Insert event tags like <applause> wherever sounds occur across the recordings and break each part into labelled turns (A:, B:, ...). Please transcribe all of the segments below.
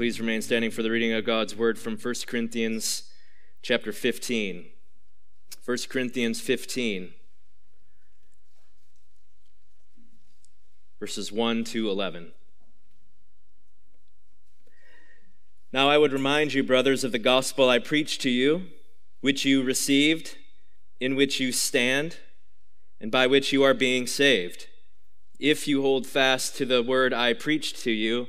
A: Please remain standing for the reading of God's word from 1 Corinthians chapter 15. 1 Corinthians 15, verses 1 to 11. Now I would remind you, brothers, of the gospel I preached to you, which you received, in which you stand, and by which you are being saved, if you hold fast to the word I preached to you,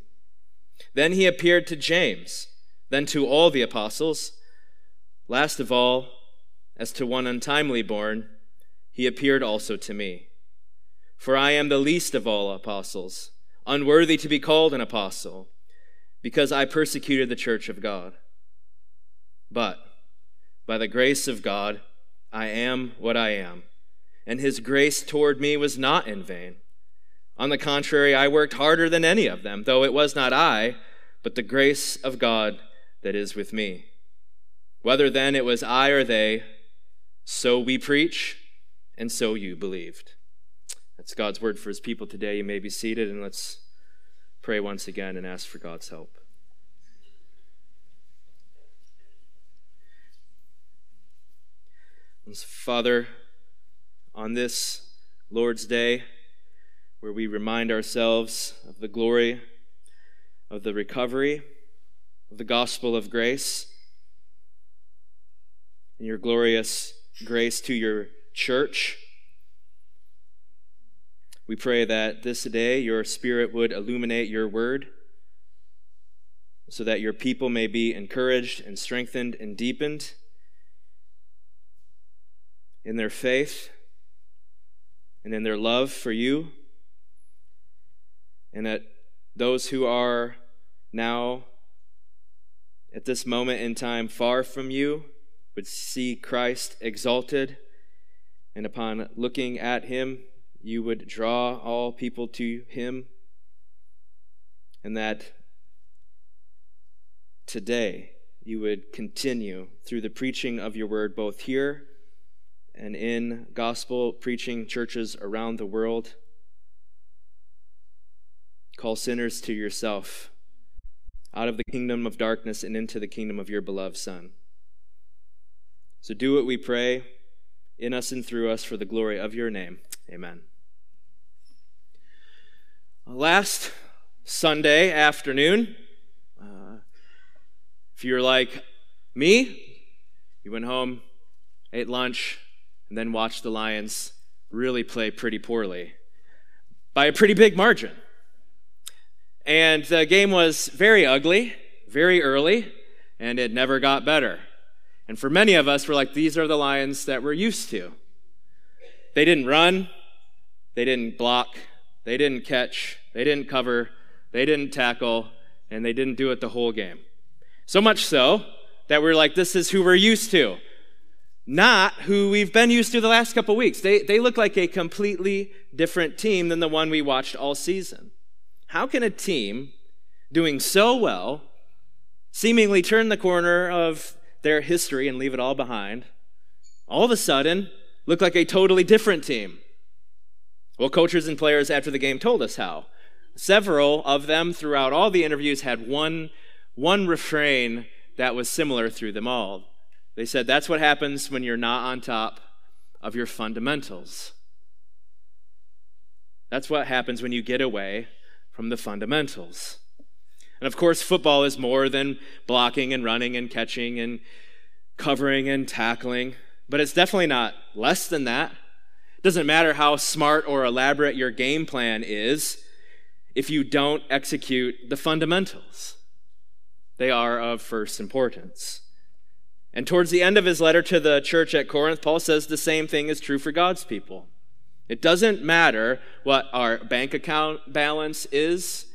A: Then he appeared to James, then to all the apostles. Last of all, as to one untimely born, he appeared also to me. For I am the least of all apostles, unworthy to be called an apostle because I persecuted the church of God. But by the grace of God, I am what I am, and his grace toward me was not in vain. On the contrary, I worked harder than any of them, though it was not I, but the grace of God that is with me. Whether then it was I or they, so we preach, and so you believed. That's God's word for his people today. You may be seated, and let's pray once again and ask for God's help. Father, on this Lord's Day, where we remind ourselves of the glory of the recovery of the gospel of grace and your glorious grace to your church. We pray that this day your Spirit would illuminate your word so that your people may be encouraged and strengthened and deepened in their faith and in their love for you, and that those who are now at this moment in time far from you would see Christ exalted, and upon looking at him, you would draw all people to him, and that today you would continue through the preaching of your word, both here and in gospel preaching churches around the world. Call sinners to yourself out of the kingdom of darkness and into the kingdom of your beloved Son. So do what we pray in us and through us for the glory of your name. Amen. Last Sunday afternoon, uh, if you're like me, you went home, ate lunch, and then watched the Lions really play pretty poorly by a pretty big margin. And the game was very ugly, very early, and it never got better. And for many of us, we're like, these are the Lions that we're used to. They didn't run, they didn't block, they didn't catch, they didn't cover, they didn't tackle, and they didn't do it the whole game. So much so that we're like, this is who we're used to not who we've been used to the last couple weeks. They, they look like a completely different team than the one we watched all season. How can a team doing so well seemingly turn the corner of their history and leave it all behind, all of a sudden look like a totally different team? Well, coaches and players after the game told us how. Several of them throughout all the interviews had one, one refrain that was similar through them all. They said that's what happens when you're not on top of your fundamentals. That's what happens when you get away from the fundamentals. And of course, football is more than blocking and running and catching and covering and tackling, but it's definitely not less than that. It doesn't matter how smart or elaborate your game plan is if you don't execute the fundamentals. They are of first importance. And towards the end of his letter to the church at Corinth, Paul says the same thing is true for God's people. It doesn't matter what our bank account balance is.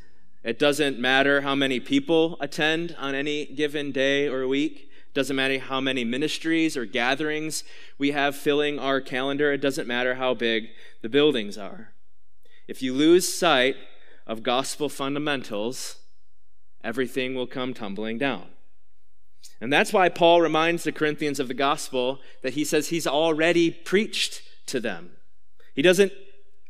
A: It doesn't matter how many people attend on any given day or week. It doesn't matter how many ministries or gatherings we have filling our calendar. It doesn't matter how big the buildings are. If you lose sight of gospel fundamentals, everything will come tumbling down. And that's why Paul reminds the Corinthians of the gospel that he says he's already preached to them. He doesn't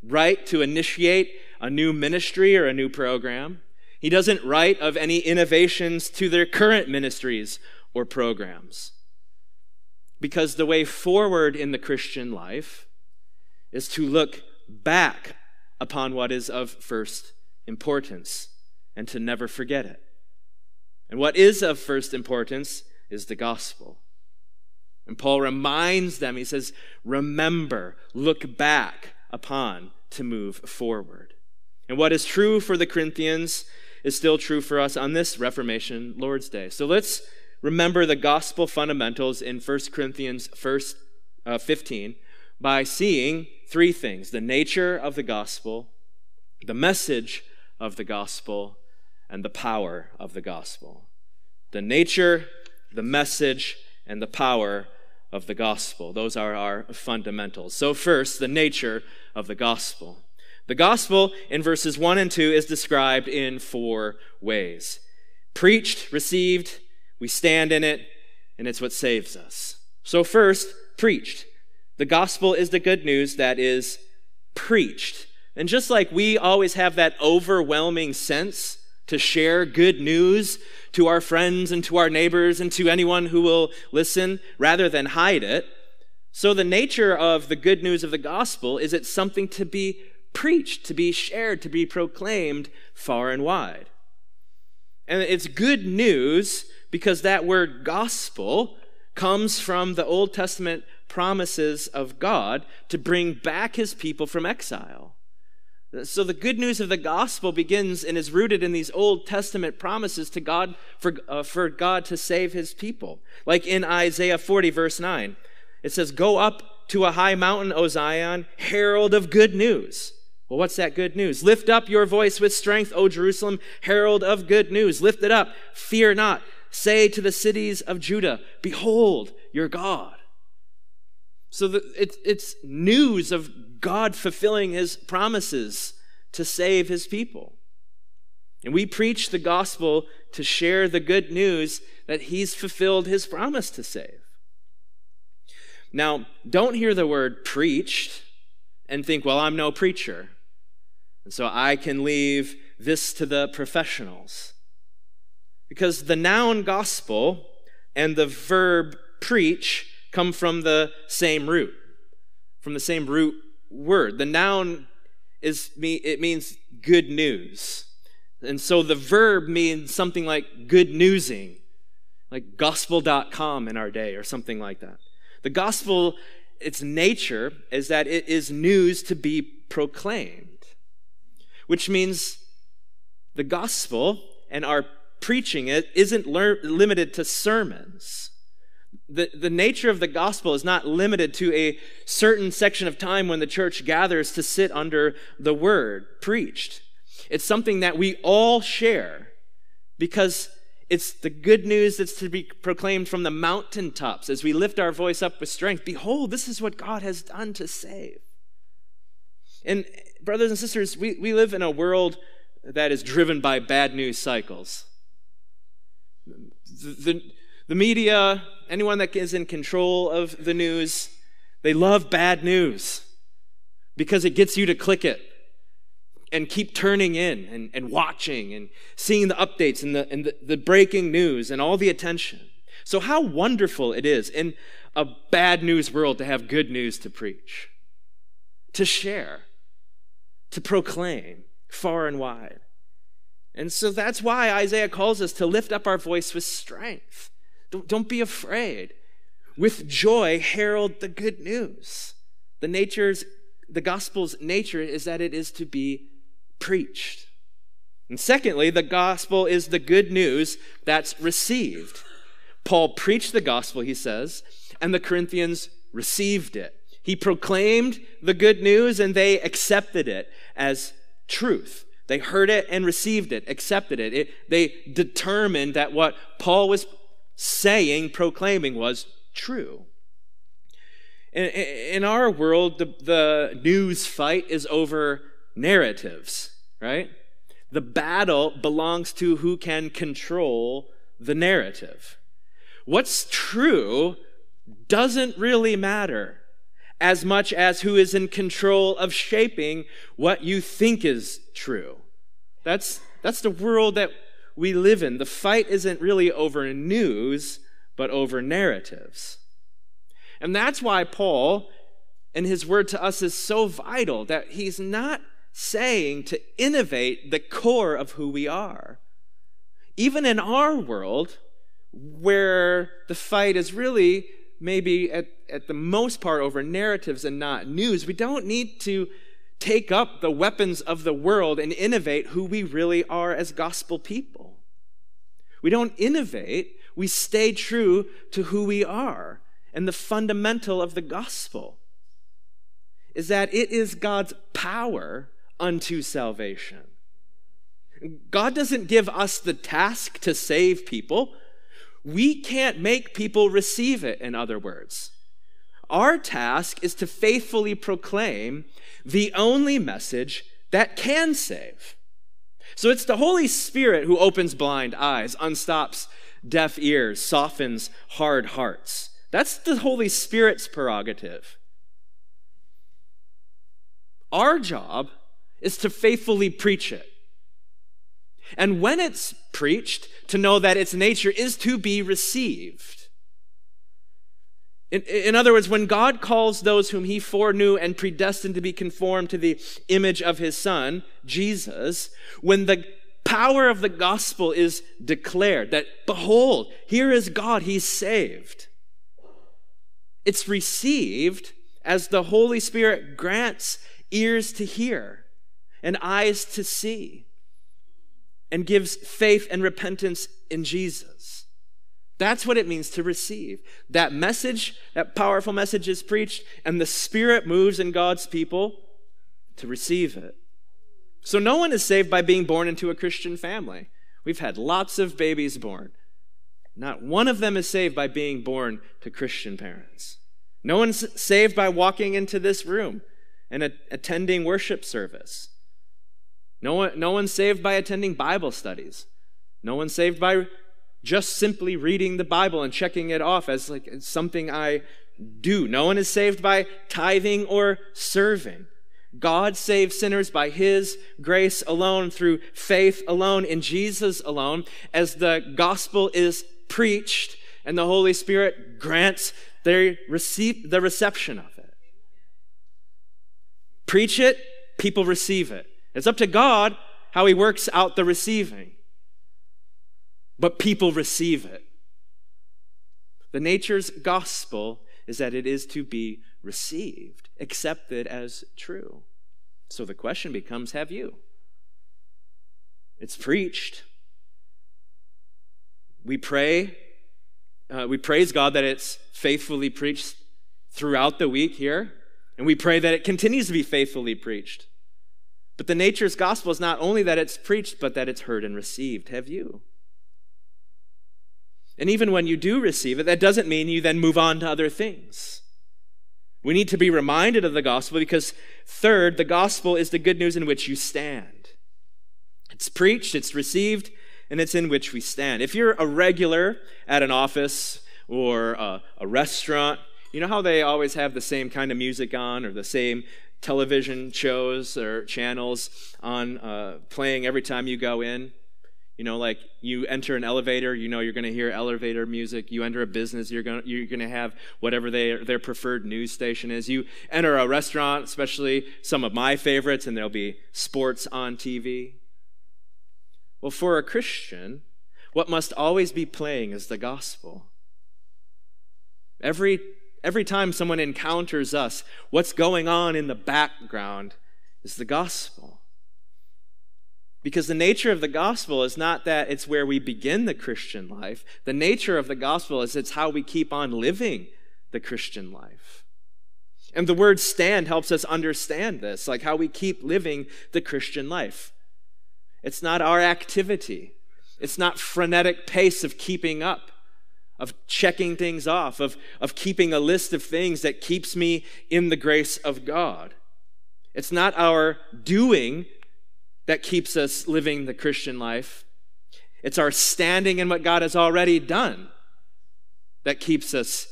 A: write to initiate a new ministry or a new program. He doesn't write of any innovations to their current ministries or programs. Because the way forward in the Christian life is to look back upon what is of first importance and to never forget it. And what is of first importance is the gospel. And Paul reminds them, he says, remember, look back upon to move forward. And what is true for the Corinthians is still true for us on this Reformation Lord's Day. So let's remember the gospel fundamentals in 1 Corinthians first, uh, 15 by seeing three things the nature of the gospel, the message of the gospel, and the power of the gospel. The nature, the message, and the power of the gospel. Those are our fundamentals. So, first, the nature of the gospel. The gospel in verses 1 and 2 is described in four ways preached, received, we stand in it, and it's what saves us. So, first, preached. The gospel is the good news that is preached. And just like we always have that overwhelming sense to share good news to our friends and to our neighbors and to anyone who will listen rather than hide it, so the nature of the good news of the gospel is it's something to be preached, to be shared, to be proclaimed far and wide. And it's good news because that word gospel comes from the Old Testament promises of God to bring back his people from exile. So the good news of the gospel begins and is rooted in these Old Testament promises to God for, uh, for God to save his people. Like in Isaiah 40 verse 9. It says, "Go up to a high mountain, O Zion, herald of good news." Well, what's that good news? Lift up your voice with strength, O Jerusalem, herald of good news. Lift it up. Fear not. Say to the cities of Judah, Behold your God. So the, it, it's news of God fulfilling his promises to save his people. And we preach the gospel to share the good news that he's fulfilled his promise to save. Now, don't hear the word preached and think, well, I'm no preacher. And so I can leave this to the professionals. Because the noun gospel and the verb preach come from the same root, from the same root word. The noun is me it means good news. And so the verb means something like good newsing, like gospel.com in our day or something like that. The gospel, its nature is that it is news to be proclaimed which means the gospel and our preaching it isn't lear- limited to sermons. The, the nature of the gospel is not limited to a certain section of time when the church gathers to sit under the word preached. It's something that we all share because it's the good news that's to be proclaimed from the mountaintops as we lift our voice up with strength. Behold, this is what God has done to save. And brothers and sisters, we, we live in a world that is driven by bad news cycles. The, the, the media, anyone that is in control of the news, they love bad news because it gets you to click it and keep turning in and, and watching and seeing the updates and, the, and the, the breaking news and all the attention. So, how wonderful it is in a bad news world to have good news to preach, to share to proclaim far and wide. And so that's why Isaiah calls us to lift up our voice with strength. Don't, don't be afraid. With joy, herald the good news. The nature's, the gospel's nature is that it is to be preached. And secondly, the gospel is the good news that's received. Paul preached the gospel, he says, and the Corinthians received it. He proclaimed the good news and they accepted it as truth. They heard it and received it, accepted it. it. They determined that what Paul was saying, proclaiming, was true. In, in our world, the, the news fight is over narratives, right? The battle belongs to who can control the narrative. What's true doesn't really matter as much as who is in control of shaping what you think is true. That's, that's the world that we live in. The fight isn't really over news, but over narratives. And that's why Paul, in his word to us, is so vital that he's not saying to innovate the core of who we are. Even in our world, where the fight is really maybe at, at the most part over narratives and not news, we don't need to take up the weapons of the world and innovate who we really are as gospel people. We don't innovate, we stay true to who we are. And the fundamental of the gospel is that it is God's power unto salvation. God doesn't give us the task to save people. We can't make people receive it, in other words. Our task is to faithfully proclaim the only message that can save. So it's the Holy Spirit who opens blind eyes, unstops deaf ears, softens hard hearts. That's the Holy Spirit's prerogative. Our job is to faithfully preach it. And when it's preached, to know that its nature is to be received. In, in, other words, when God calls those whom he foreknew and predestined to be conformed to the image of his son, Jesus, when the power of the gospel is declared that, behold, here is God, he's saved. It's received as the Holy Spirit grants ears to hear and eyes to see and gives faith and repentance in Jesus. That's what it means to receive. That message, that powerful message is preached, and the Spirit moves in God's people to receive it. So no one is saved by being born into a Christian family. We've had lots of babies born. Not one of them is saved by being born to Christian parents. No one's saved by walking into this room and a- attending worship service. No, one, no one's saved by attending Bible studies. No one's saved by just simply reading the Bible and checking it off as like something I do. No one is saved by tithing or serving. God saves sinners by his grace alone, through faith alone, in Jesus alone, as the gospel is preached and the Holy Spirit grants the, receive, the reception of it. Preach it, people receive it. It's up to God how he works out the receiving. But people receive it. The nature's gospel is that it is to be received, accepted as true. So the question becomes have you? It's preached. We pray. Uh, we praise God that it's faithfully preached throughout the week here. And we pray that it continues to be faithfully preached. But the nature's gospel is not only that it's preached, but that it's heard and received. Have you? And even when you do receive it, that doesn't mean you then move on to other things. We need to be reminded of the gospel because, third, the gospel is the good news in which you stand. It's preached, it's received, and it's in which we stand. If you're a regular at an office or a, a restaurant, you know how they always have the same kind of music on or the same television shows or channels on uh, playing every time you go in. You know, like you enter an elevator, you know you're going to hear elevator music. You enter a business, you're going you're going to have whatever they, their preferred news station is. You enter a restaurant, especially some of my favorites, and there'll be sports on TV. Well, for a Christian, what must always be playing is the gospel. Every Every time someone encounters us, what's going on in the background is the gospel. Because the nature of the gospel is not that it's where we begin the Christian life. The nature of the gospel is it's how we keep on living the Christian life. And the word stand helps us understand this, like how we keep living the Christian life. It's not our activity. It's not frenetic pace of keeping up, of checking things off, of, of keeping a list of things that keeps me in the grace of God. It's not our doing that keeps us living the Christian life. It's our standing in what God has already done that keeps us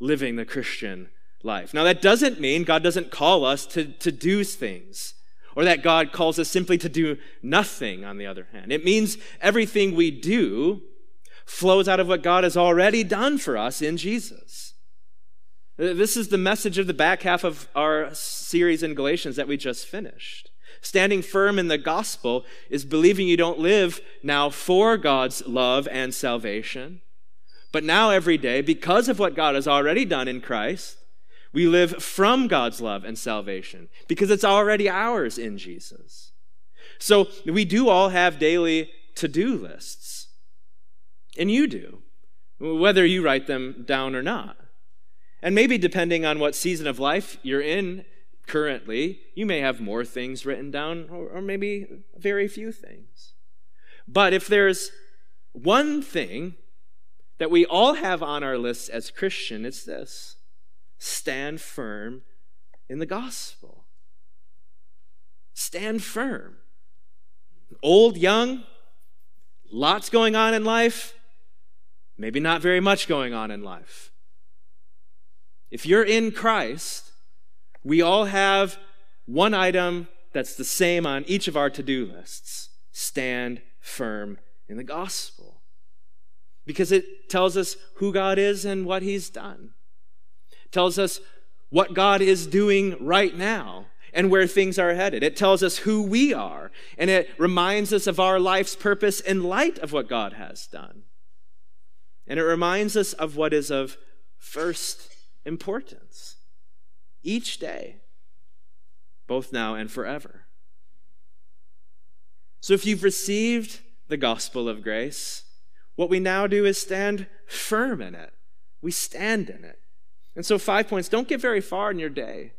A: living the Christian life. Now, that doesn't mean God doesn't call us to, to do things or that God calls us simply to do nothing, on the other hand. It means everything we do flows out of what God has already done for us in Jesus. This is the message of the back half of our series in Galatians that we just finished. Standing firm in the gospel is believing you don't live now for God's love and salvation, but now every day, because of what God has already done in Christ, we live from God's love and salvation because it's already ours in Jesus. So we do all have daily to do lists. And you do, whether you write them down or not. And maybe depending on what season of life you're in currently, you may have more things written down or, or maybe very few things. But if there's one thing that we all have on our list as Christian, it's this stand firm in the gospel. Stand firm. Old, young, lots going on in life, maybe not very much going on in life. If you're in Christ, we all have one item that's the same on each of our to do lists stand firm in the gospel. Because it tells us who God is and what He's done it tells us what God is doing right now and where things are headed. It tells us who we are, and it reminds us of our life's purpose in light of what God has done. And it reminds us of what is of first importance each day, both now and forever. So if you've received the gospel of grace, what we now do is stand firm in it. We stand in it. And so, five points don't get very far in your day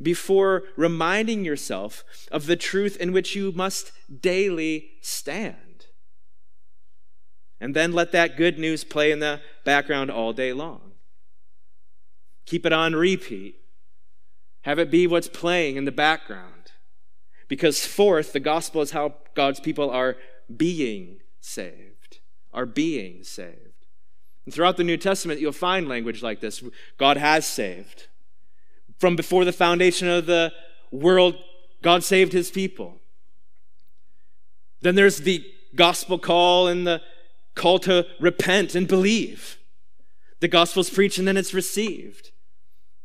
A: before reminding yourself of the truth in which you must daily stand. And then let that good news play in the background all day long. Keep it on repeat. Have it be what's playing in the background. Because, fourth, the gospel is how God's people are being saved, are being saved. And throughout the New Testament, you'll find language like this God has saved. From before the foundation of the world, God saved his people. Then there's the gospel call and the call to repent and believe. The gospel's preached and then it's received.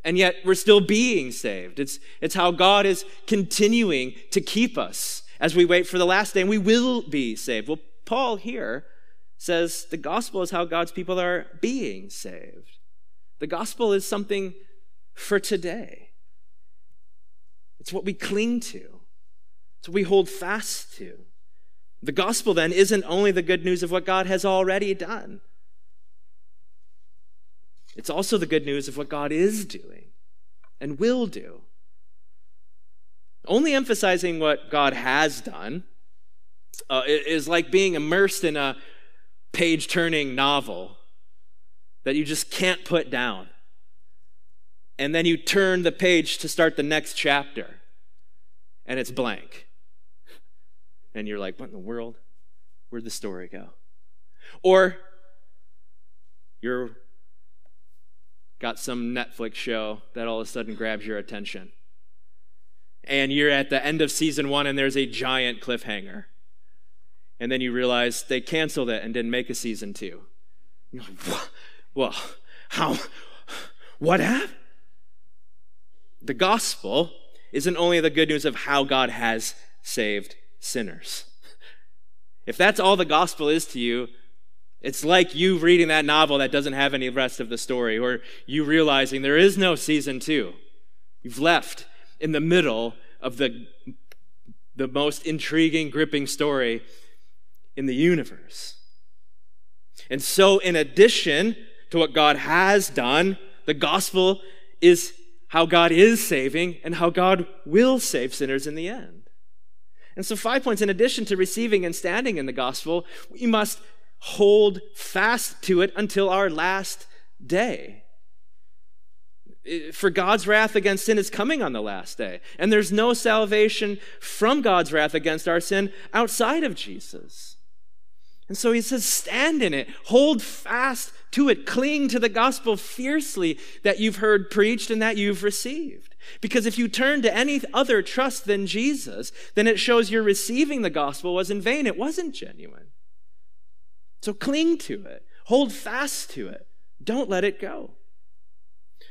A: And yet we're still being saved. It's, it's how God is continuing to keep us as we wait for the last day, and we will be saved. Well, Paul here says the gospel is how God's people are being saved. The gospel is something for today. It's what we cling to, it's what we hold fast to. The gospel then isn't only the good news of what God has already done, it's also the good news of what God is doing and will do. Only emphasizing what God has done uh, is like being immersed in a page turning novel that you just can't put down. And then you turn the page to start the next chapter, and it's blank. And you're like, what in the world? Where'd the story go? Or you're got some Netflix show that all of a sudden grabs your attention. And you're at the end of season one, and there's a giant cliffhanger and then you realize they canceled it and didn't make a season two. You're like, well, how? What happened? The gospel isn't only the good news of how God has saved sinners. If that's all the gospel is to you, it's like you reading that novel that doesn't have any rest of the story, or you realizing there is no season two. You've left in the middle of the, the most intriguing, gripping story in the universe. And so, in addition to what God has done, the gospel is how God is saving and how God will save sinners in the end. And so, five points in addition to receiving and standing in the gospel, we must hold fast to it until our last day. For God's wrath against sin is coming on the last day. And there's no salvation from God's wrath against our sin outside of Jesus. And so he says, stand in it, hold fast to it, cling to the gospel fiercely that you've heard preached and that you've received. Because if you turn to any other trust than Jesus, then it shows your receiving the gospel was in vain. It wasn't genuine. So cling to it, hold fast to it, don't let it go.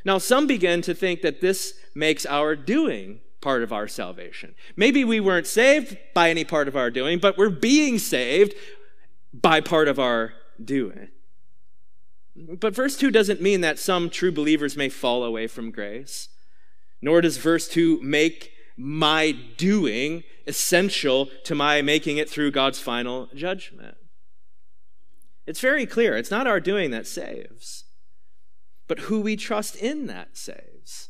A: Now, some begin to think that this makes our doing part of our salvation. Maybe we weren't saved by any part of our doing, but we're being saved by part of our doing. But verse 2 doesn't mean that some true believers may fall away from grace, nor does verse 2 make my doing essential to my making it through God's final judgment. It's very clear. It's not our doing that saves, but who we trust in that saves.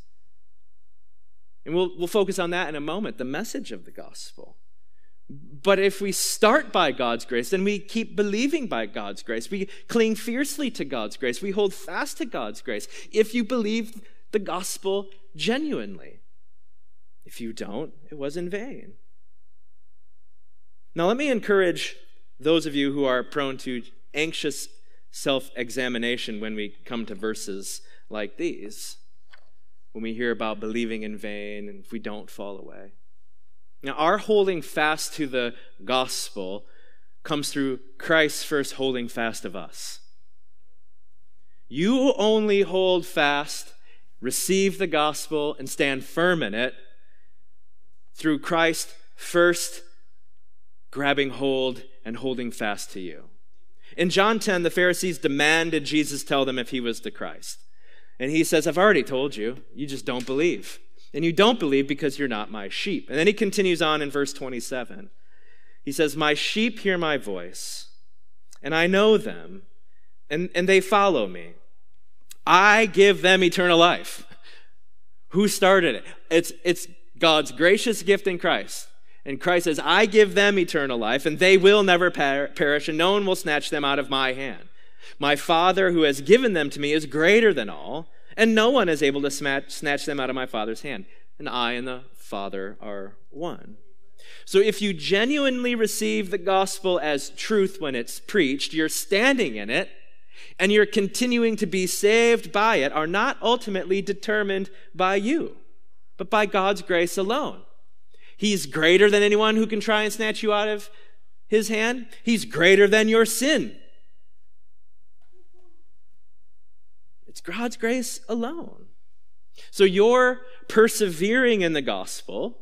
A: And we'll, we'll focus on that in a moment the message of the gospel. But if we start by God's grace, then we keep believing by God's grace. We cling fiercely to God's grace. We hold fast to God's grace. If you believe the gospel genuinely, if you don't, it was in vain. Now, let me encourage those of you who are prone to anxious self examination when we come to verses like these, when we hear about believing in vain and if we don't fall away. Now, our holding fast to the gospel comes through Christ's first holding fast of us. You only hold fast, receive the gospel, and stand firm in it through Christ first grabbing hold and holding fast to you. In John 10, the Pharisees demanded Jesus tell them if he was the Christ. And he says, I've already told you, you just don't believe. And you don't believe because you're not my sheep. And then he continues on in verse 27. He says, My sheep hear my voice, and I know them, and, and they follow me. I give them eternal life. Who started it? It's, it's God's gracious gift in Christ. And Christ says, I give them eternal life, and they will never per- perish, and no one will snatch them out of my hand. My Father who has given them to me is greater than all and no one is able to snatch them out of my Father's hand. And I and the Father are one. So if you genuinely receive the gospel as truth when it's preached, you're standing in it, and you're continuing to be saved by it, are not ultimately determined by you, but by God's grace alone. He's greater than anyone who can try and snatch you out of his hand. He's greater than your sin. It's God's grace alone. So your persevering in the gospel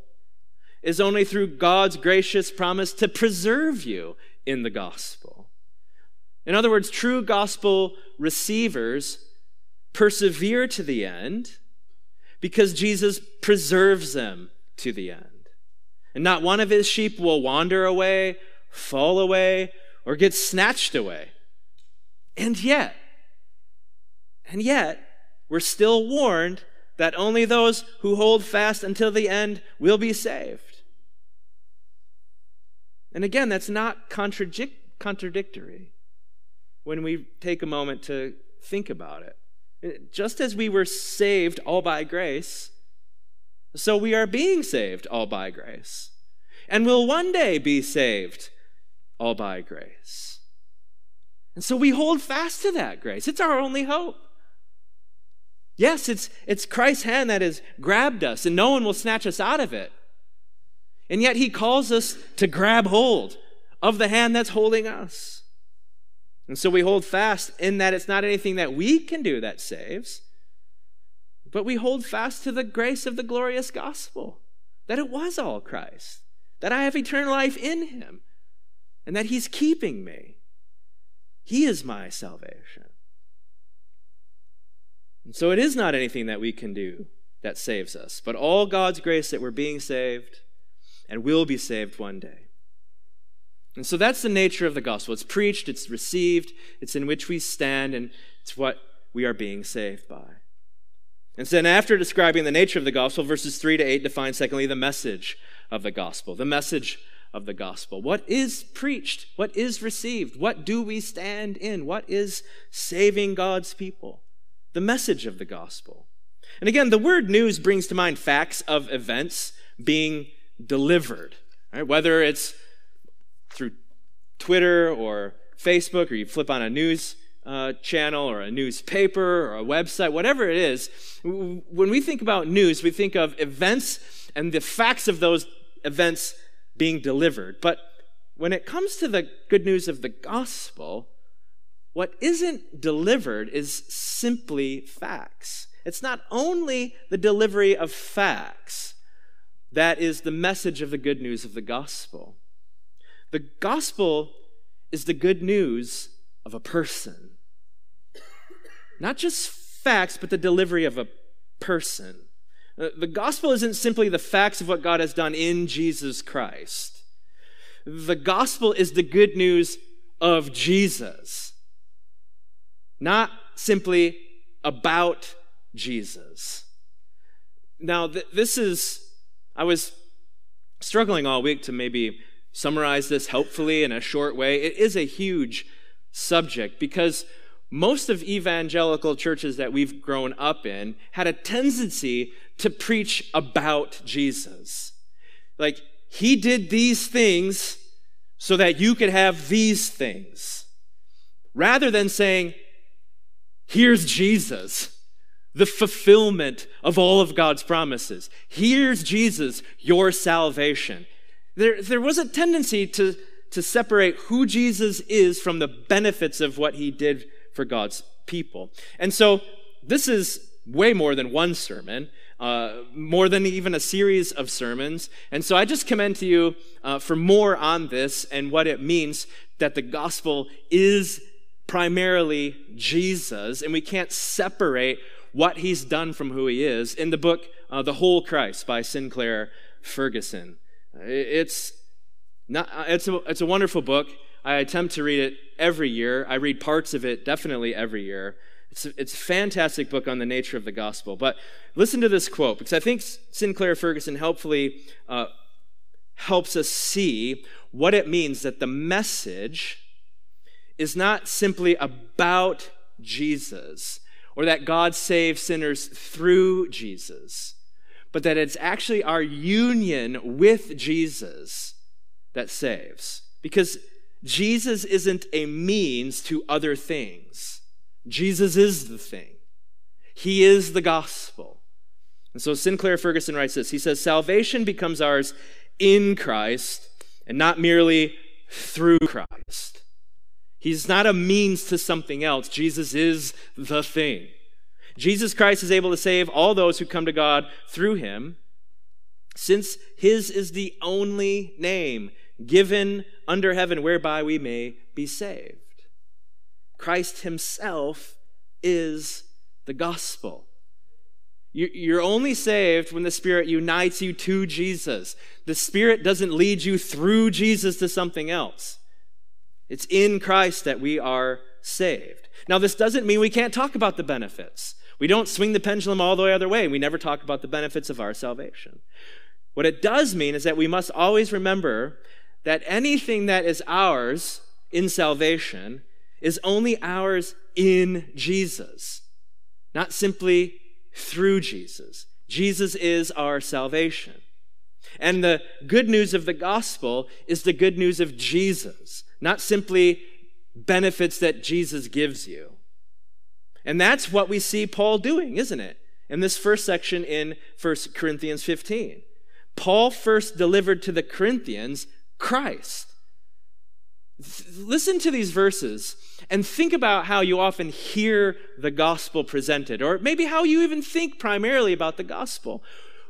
A: is only through God's gracious promise to preserve you in the gospel. In other words, true gospel receivers persevere to the end because Jesus preserves them to the end. And not one of his sheep will wander away, fall away, or get snatched away. And yet, and yet, we're still warned that only those who hold fast until the end will be saved. And again, that's not contradic- contradictory when we take a moment to think about it. Just as we were saved all by grace, so we are being saved all by grace. And will one day be saved all by grace. And so we hold fast to that grace. It's our only hope. Yes, it's, it's Christ's hand that has grabbed us, and no one will snatch us out of it. And yet he calls us to grab hold of the hand that's holding us. And so we hold fast in that it's not anything that we can do that saves, but we hold fast to the grace of the glorious gospel that it was all Christ, that I have eternal life in him, and that he's keeping me. He is my salvation. And so it is not anything that we can do that saves us, but all God's grace that we're being saved and will be saved one day. And so that's the nature of the gospel. It's preached, it's received, it's in which we stand, and it's what we are being saved by. And then, after describing the nature of the gospel, verses 3 to 8 define, secondly, the message of the gospel. The message of the gospel? What is preached? What is received? What do we stand in? What is saving God's people? The message of the gospel. And again, the word news brings to mind facts of events being delivered, right? whether it's through Twitter or Facebook, or you flip on a news uh, channel or a newspaper or a website, whatever it is. When we think about news, we think of events and the facts of those events being delivered. But when it comes to the good news of the gospel, what isn't delivered is simply facts. It's not only the delivery of facts that is the message of the good news of the gospel. The gospel is the good news of a person. Not just facts, but the delivery of a person. Uh, the gospel isn't simply the facts of what God has done in Jesus Christ. The gospel is the good news of Jesus, not simply about Jesus. Now, th- this is, I was struggling all week to maybe summarize this helpfully in a short way. It is a huge subject because most of evangelical churches that we've grown up in had a tendency to preach about Jesus. Like, he did these things so that you could have these things. Rather than saying, here's Jesus, the fulfillment of all of God's promises. Here's Jesus, your salvation. There, there was a tendency to, to separate who Jesus is from the benefits of what he did for God's people. And so this is way more than one sermon, uh, more than even a series of sermons. And so I just commend to you uh, for more on this and what it means that the gospel is primarily Jesus, and we can't separate what he's done from who he is in the book uh, The Whole Christ by Sinclair Ferguson. It's not, it's a, it's a wonderful book. I attempt to read it every year. I read parts of it definitely every year. It's a, it's a fantastic book on the nature of the gospel. But listen to this quote, because I think Sinclair Ferguson helpfully uh, helps us see what it means that the message is not simply about Jesus or that God saves sinners through Jesus, but that it's actually our union with Jesus that saves. Because Jesus isn't a means to other things. Jesus is the thing. He is the gospel. And so Sinclair Ferguson writes this He says, Salvation becomes ours in Christ and not merely through Christ. He's not a means to something else. Jesus is the thing. Jesus Christ is able to save all those who come to God through him, since his is the only name given under heaven whereby we may be saved. Christ himself is the gospel. You're only saved when the Spirit unites you to Jesus. The Spirit doesn't lead you through Jesus to something else. It's in Christ that we are saved. Now, this doesn't mean we can't talk about the benefits. We don't swing the pendulum all the way other way. We never talk about the benefits of our salvation. What it does mean is that we must always remember that anything that is ours in salvation is only ours in Jesus, not simply through Jesus. Jesus is our salvation. And the good news of the gospel is the good news of Jesus, not simply benefits that Jesus gives you. And that's what we see Paul doing, isn't it? In this first section in 1 Corinthians 15. Paul first delivered to the Corinthians Christ. Listen to these verses and think about how you often hear the gospel presented, or maybe how you even think primarily about the gospel.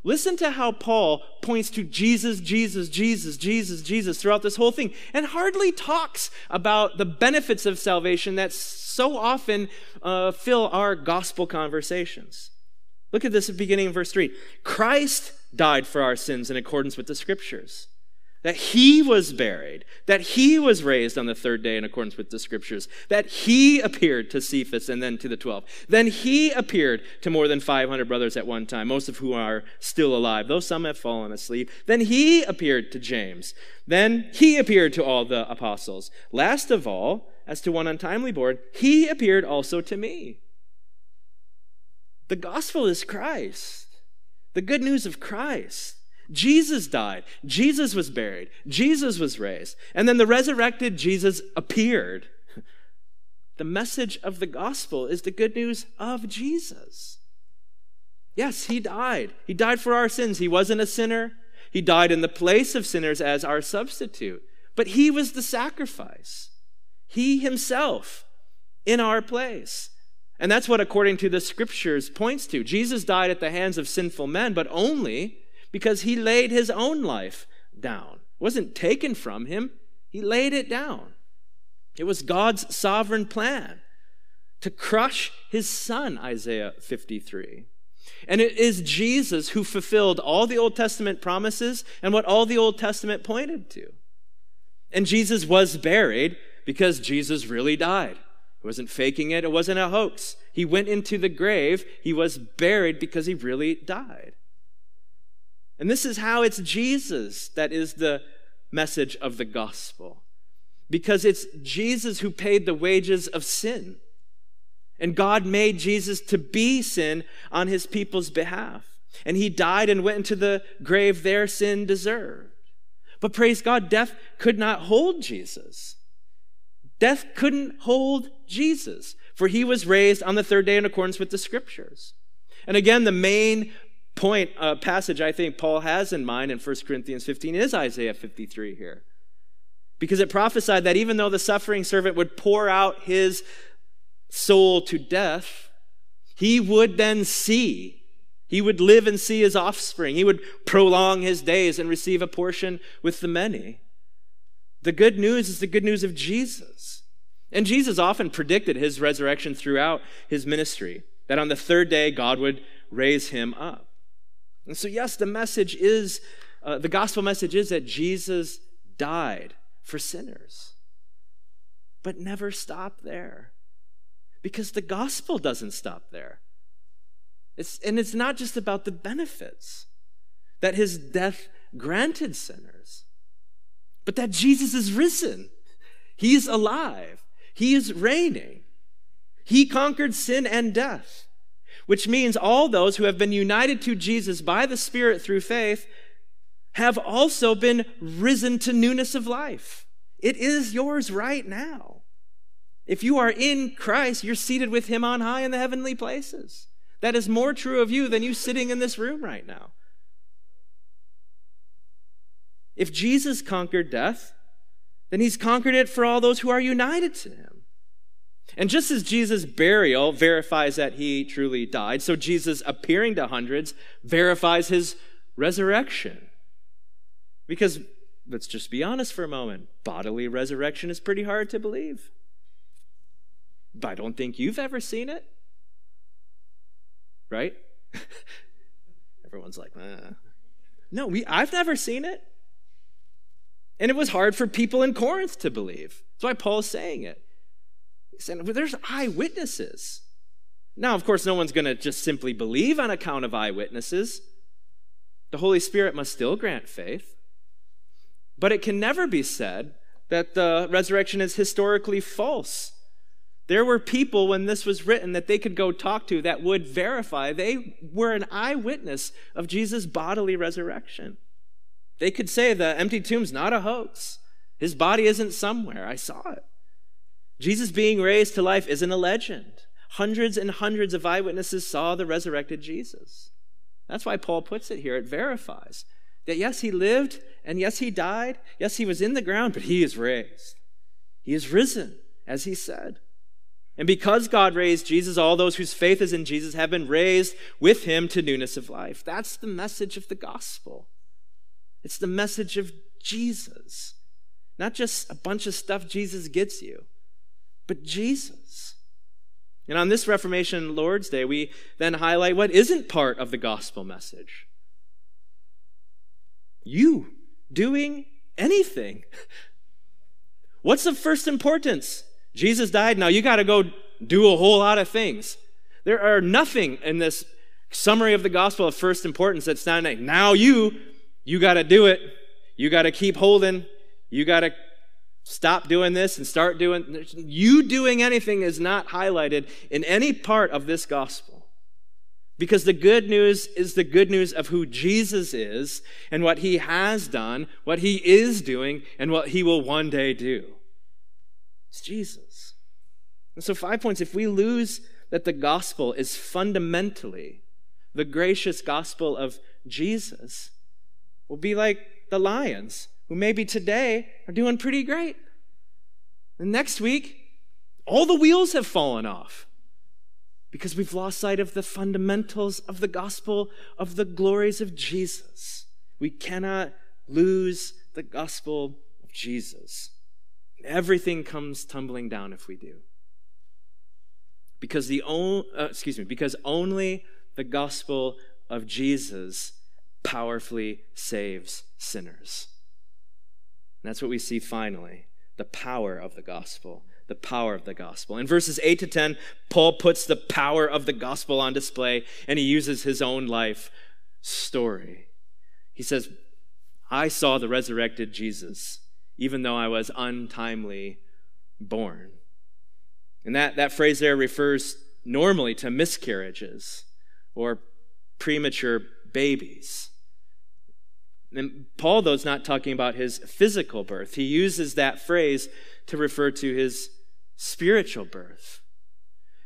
A: Listen to how Paul points to Jesus, Jesus, Jesus, Jesus, Jesus throughout this whole thing and hardly talks about the benefits of salvation that so often uh, fill our gospel conversations. Look at this at beginning in verse 3. Christ died for our sins in accordance with the scriptures that he was buried, that he was raised on the third day in accordance with the scriptures, that he appeared to Cephas and then to the 12. Then he appeared to more than 500 brothers at one time, most of whom are still alive, though some have fallen asleep. Then he appeared to James. Then he appeared to all the apostles. Last of all, as to one untimely born, he appeared also to me. The gospel is Christ, the good news of Christ. Jesus died. Jesus was buried. Jesus was raised. And then the resurrected Jesus appeared. The message of the gospel is the good news of Jesus. Yes, he died. He died for our sins. He wasn't a sinner. He died in the place of sinners as our substitute. But he was the sacrifice. He himself in our place. And that's what, according to the scriptures, points to. Jesus died at the hands of sinful men, but only because he laid his own life down. It wasn't taken from him, he laid it down. It was God's sovereign plan to crush his son, Isaiah 53. And it is Jesus who fulfilled all the Old Testament promises and what all the Old Testament pointed to. And Jesus was buried because Jesus really died. He wasn't faking it, it wasn't a hoax. He went into the grave, he was buried because he really died. And this is how it's Jesus that is the message of the gospel. Because it's Jesus who paid the wages of sin. And God made Jesus to be sin on his people's behalf. And he died and went into the grave their sin deserved. But praise God, death could not hold Jesus. Death couldn't hold Jesus, for he was raised on the third day in accordance with the scriptures. And again, the main point, uh, passage I think Paul has in mind in 1 Corinthians 15 is Isaiah 53 here. Because it prophesied that even though the suffering servant would pour out his soul to death, he would then see. He would live and see his offspring. He would prolong his days and receive a portion with the many. The good news is the good news of Jesus. And Jesus often predicted his resurrection throughout his ministry, that on the third day God would raise him up. And so, yes, the message is, uh, the gospel message is that Jesus died for sinners. But never stop there. Because the gospel doesn't stop there. It's, and it's not just about the benefits that his death granted sinners, but that Jesus is risen. He's alive. He is reigning. He conquered sin and death which means all those who have been united to Jesus by the Spirit through faith have also been risen to newness of life. It is yours right now. If you are in Christ, you're seated with Him on high in the heavenly places. That is more true of you than you sitting in this room right now. If Jesus conquered death, then He's conquered it for all those who are united to Him. And just as Jesus' burial verifies that he truly died, so Jesus appearing to hundreds verifies his resurrection. Because let's just be honest for a moment bodily resurrection is pretty hard to believe. But I don't think you've ever seen it. Right? <laughs> Everyone's like, ah. no, we, I've never seen it. And it was hard for people in Corinth to believe. That's why Paul's saying it. And there's eyewitnesses. Now, of course, no one's going to just simply believe on account of eyewitnesses. The Holy Spirit must still grant faith. But it can never be said that the resurrection is historically false. There were people when this was written that they could go talk to that would verify they were an eyewitness of Jesus' bodily resurrection. They could say the empty tomb's not a hoax. His body isn't somewhere. I saw it. Jesus being raised to life isn't a legend. Hundreds and hundreds of eyewitnesses saw the resurrected Jesus. That's why Paul puts it here. It verifies that yes, he lived and yes, he died. Yes, he was in the ground, but he is raised. He is risen, as he said. And because God raised Jesus, all those whose faith is in Jesus have been raised with him to newness of life. That's the message of the gospel. It's the message of Jesus, not just a bunch of stuff Jesus gets you but Jesus. And on this Reformation Lord's Day, we then highlight what isn't part of the gospel message. You doing anything. What's of first importance? Jesus died. Now you got to go do a whole lot of things. There are nothing in this summary of the gospel of first importance that's not now you you got to do it. You got to keep holding. You got to stop doing this and start doing you doing anything is not highlighted in any part of this gospel because the good news is the good news of who Jesus is and what he has done, what he is doing, and what he will one day do. It's Jesus. And so, five points. If we lose that the gospel is fundamentally the gracious gospel of Jesus, we'll be like the lions who maybe today are doing pretty great. And next week, all the wheels have fallen off because we've lost sight of the fundamentals of the gospel of the glories of Jesus. We cannot lose the gospel of Jesus. Everything comes tumbling down if we do. Because the uh, excuse me, because only the gospel of Jesus powerfully saves sinners. And that's what we see finally the power of the gospel. The power of the gospel. In verses 8 to 10, Paul puts the power of the gospel on display and he uses his own life story. He says, I saw the resurrected Jesus, even though I was untimely born. And that, that phrase there refers normally to miscarriages or premature babies. And Paul, though, is not talking about his physical birth. He uses that phrase to refer to his spiritual birth.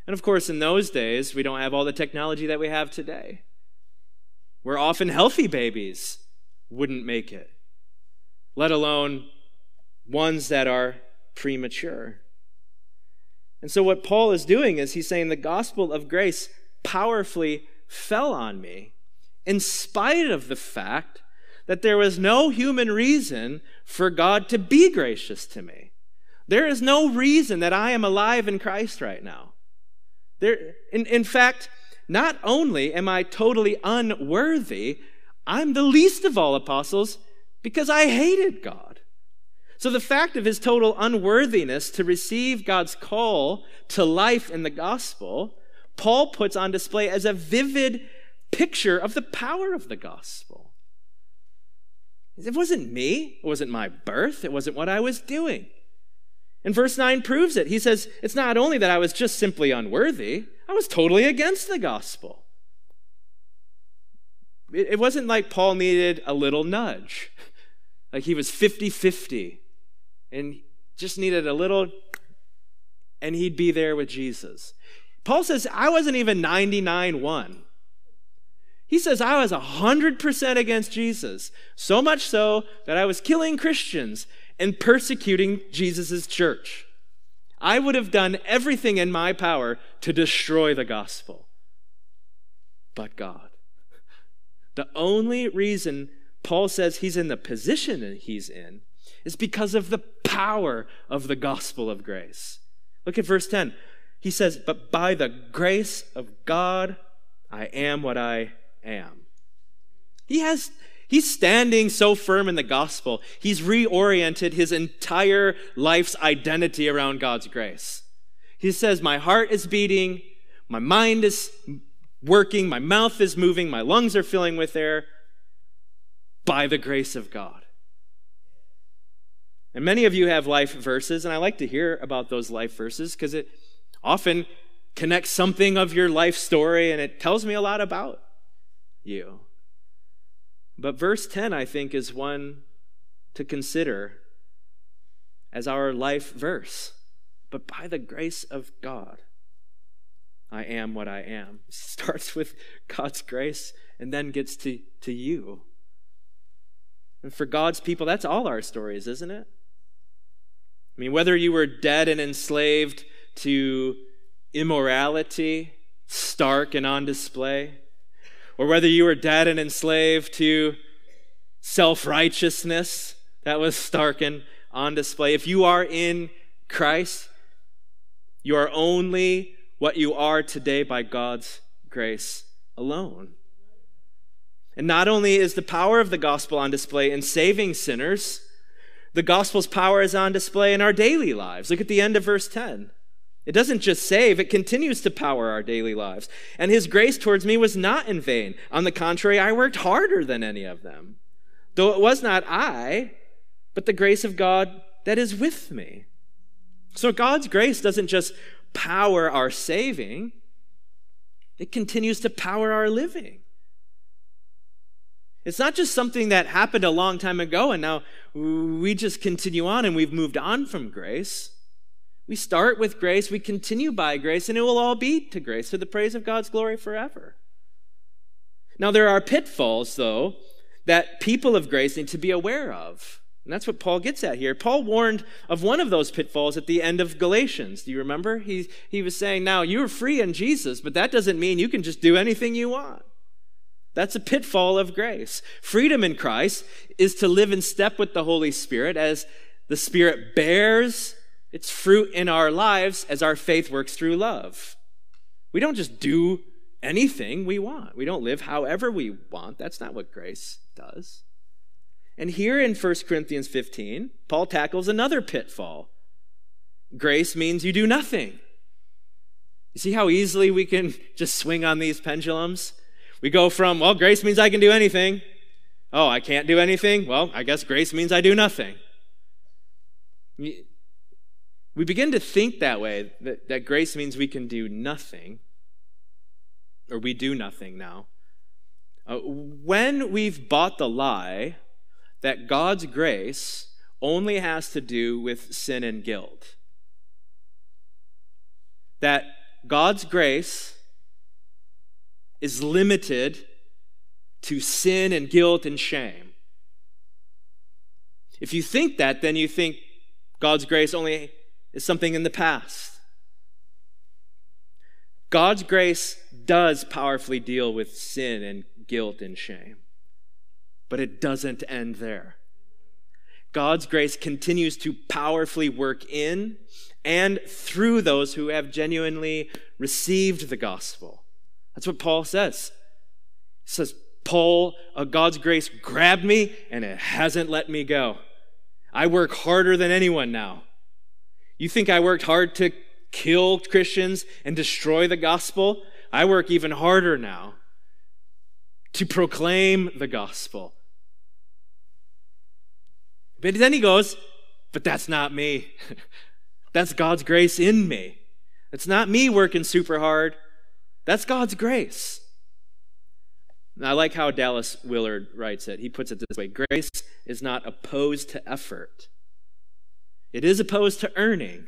A: And of course, in those days, we don't have all the technology that we have today, where often healthy babies wouldn't make it, let alone ones that are premature. And so, what Paul is doing is he's saying the gospel of grace powerfully fell on me in spite of the fact that there was no human reason for God to be gracious to me. There is no reason that I am alive in Christ right now. There, in, in fact, not only am I totally unworthy, I'm the least of all apostles because I hated God. So the fact of his total unworthiness to receive God's call to life in the gospel, Paul puts on display as a vivid picture of the power of the gospel. It wasn't me. It wasn't my birth. It wasn't what I was doing. And verse 9 proves it. He says, It's not only that I was just simply unworthy, I was totally against the gospel. It wasn't like Paul needed a little nudge, <laughs> like he was 50 50 and just needed a little, and he'd be there with Jesus. Paul says, I wasn't even 99 1. He says, I was 100% against Jesus, so much so that I was killing Christians and persecuting Jesus' church. I would have done everything in my power to destroy the gospel. But God. The only reason Paul says he's in the position that he's in is because of the power of the gospel of grace. Look at verse 10. He says, But by the grace of God, I am what I am. He has He's standing so firm in the gospel. He's reoriented his entire life's identity around God's grace. He says, My heart is beating, my mind is working, my mouth is moving, my lungs are filling with air by the grace of God. And many of you have life verses, and I like to hear about those life verses because it often connects something of your life story and it tells me a lot about you. But verse 10, I think, is one to consider as our life verse. But by the grace of God, I am what I am. <laughs> Starts with God's grace and then gets to, to you. And for God's people, that's all our stories, isn't it? I mean, whether you were dead and enslaved to immorality, stark and on display, or whether you were dead and enslaved to self righteousness that was stark and on display. If you are in Christ, you are only what you are today by God's grace alone. And not only is the power of the gospel on display in saving sinners, The gospel's power is on display in our daily lives. Look at the end of verse 10. It doesn't just save, it continues to power our daily lives. And his grace towards me was not in vain. On the contrary, I worked harder than any of them. Though it was not I, but the grace of God that is with me. So God's grace doesn't just power our saving, it continues to power our living. It's not just something that happened a long time ago and now we just continue on and we've moved on from grace. We start with grace, we continue by grace, and it will all be to grace, to the praise of God's glory forever. Now, there are pitfalls, though, that people of grace need to be aware of. And that's what Paul gets at here. Paul warned of one of those pitfalls at the end of Galatians. Do you remember? He, he was saying, Now, you're free in Jesus, but that doesn't mean you can just do anything you want. That's a pitfall of grace. Freedom in Christ is to live in step with the Holy Spirit as the Spirit bears its fruit in our lives as our faith works through love. We don't just do anything we want. We don't live however we want. That's not what grace does. And here in 1 Corinthians 15, Paul tackles another pitfall. Grace means you do nothing. You see how easily we can <laughs> just swing on these pendulums? We go from, well, grace means I can do anything. Oh, I can't do anything? Well, I guess grace means I do nothing. We begin to think that way, that, that grace means we can do nothing, or we do nothing now. Uh, when we've bought the lie that God's grace only has to do with sin and guilt, that God's grace is limited to sin and guilt and shame. If you think that, then you think God's grace only is something in the past. God's grace does powerfully deal with sin and guilt and shame, but it doesn't end there. God's grace continues to powerfully work in and through those who have genuinely received the gospel. That's what Paul says. He says, Paul, uh, God's grace grabbed me and it hasn't let me go. I work harder than anyone now. You think I worked hard to kill Christians and destroy the gospel? I work even harder now to proclaim the gospel. But then he goes, But that's not me. <laughs> that's God's grace in me. It's not me working super hard. That's God's grace. And I like how Dallas Willard writes it. He puts it this way Grace is not opposed to effort, it is opposed to earning.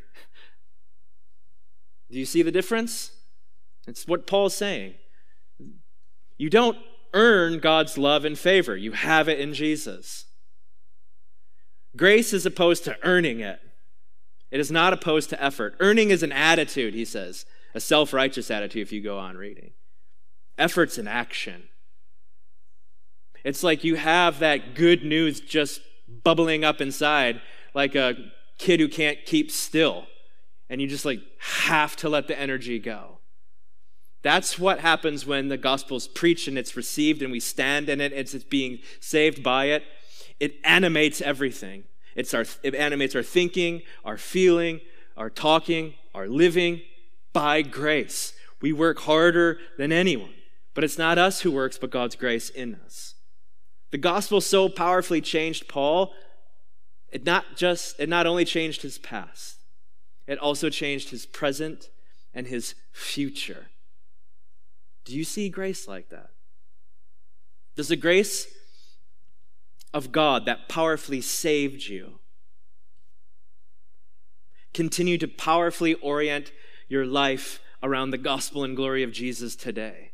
A: Do you see the difference? It's what Paul's saying. You don't earn God's love and favor, you have it in Jesus. Grace is opposed to earning it. It is not opposed to effort. Earning is an attitude, he says a self righteous attitude if you go on reading. Effort's an action. It's like you have that good news just bubbling up inside, like a kid who can't keep still. And you just like have to let the energy go. That's what happens when the gospel is preached and it's received and we stand in it, it's being saved by it. It animates everything. It's our, it animates our thinking, our feeling, our talking, our living by grace. We work harder than anyone, but it's not us who works, but God's grace in us. The gospel so powerfully changed Paul. It not just it not only changed his past, it also changed his present and his future. Do you see grace like that? Does the grace of God that powerfully saved you continue to powerfully orient your life around the gospel and glory of Jesus today.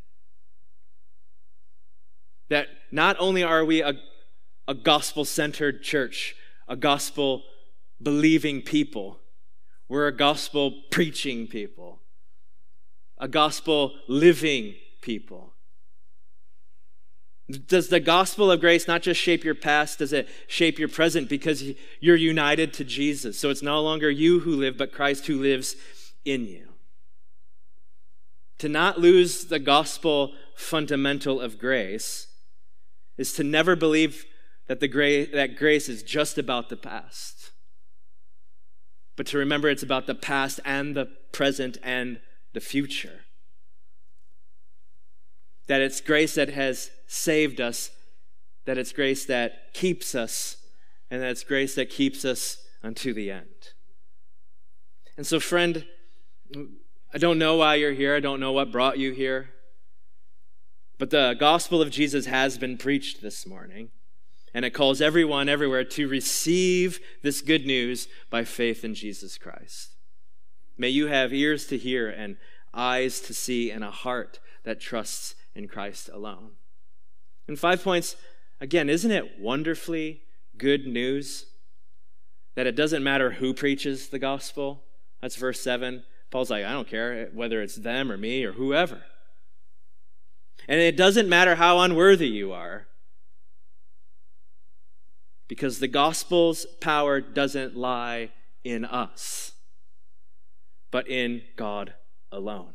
A: That not only are we a, a gospel centered church, a gospel believing people, we're a gospel preaching people, a gospel living people. Does the gospel of grace not just shape your past, does it shape your present because you're united to Jesus? So it's no longer you who live, but Christ who lives in you. To not lose the gospel fundamental of grace is to never believe that, the gra- that grace is just about the past, but to remember it's about the past and the present and the future. That it's grace that has saved us, that it's grace that keeps us, and that it's grace that keeps us unto the end. And so, friend, I don't know why you're here. I don't know what brought you here. But the gospel of Jesus has been preached this morning, and it calls everyone everywhere to receive this good news by faith in Jesus Christ. May you have ears to hear and eyes to see and a heart that trusts in Christ alone. And five points again, isn't it wonderfully good news that it doesn't matter who preaches the gospel? That's verse 7. Paul's like, I don't care whether it's them or me or whoever. And it doesn't matter how unworthy you are, because the gospel's power doesn't lie in us, but in God alone.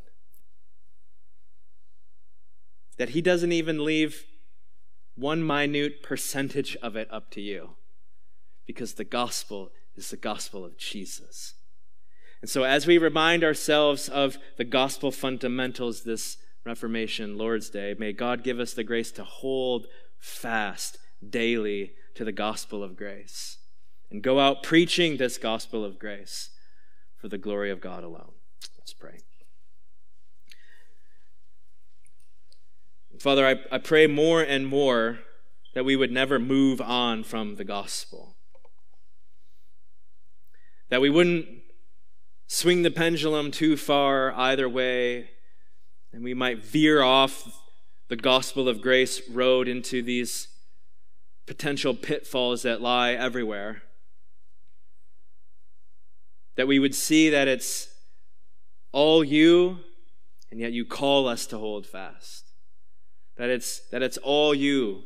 A: That He doesn't even leave one minute percentage of it up to you, because the gospel is the gospel of Jesus. And so, as we remind ourselves of the gospel fundamentals this Reformation, Lord's Day, may God give us the grace to hold fast daily to the gospel of grace and go out preaching this gospel of grace for the glory of God alone. Let's pray. Father, I, I pray more and more that we would never move on from the gospel. That we wouldn't swing the pendulum too far either way and we might veer off the gospel of grace road into these potential pitfalls that lie everywhere. That we would see that it's all you, and yet you call us to hold fast. That it's, that it's all you,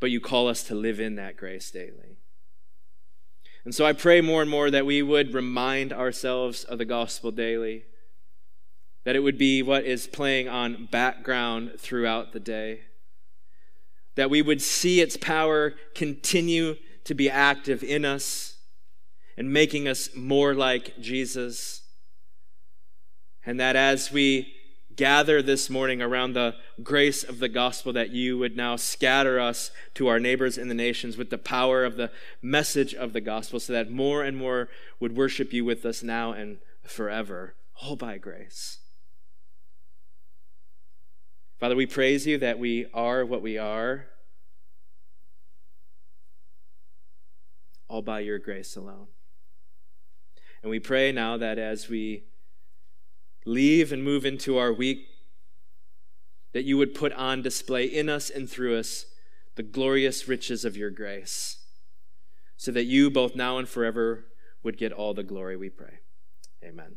A: but you call us to live in that grace daily. And so I pray more and more that we would remind ourselves of the gospel daily that it would be what is playing on background throughout the day, that we would see its power continue to be active in us and making us more like Jesus. And that as we gather this morning around the grace of the gospel, that you would now scatter us to our neighbors in the nations with the power of the message of the gospel, so that more and more would worship you with us now and forever, all by grace. Father, we praise you that we are what we are, all by your grace alone. And we pray now that as we leave and move into our week, that you would put on display in us and through us the glorious riches of your grace, so that you, both now and forever, would get all the glory, we pray. Amen.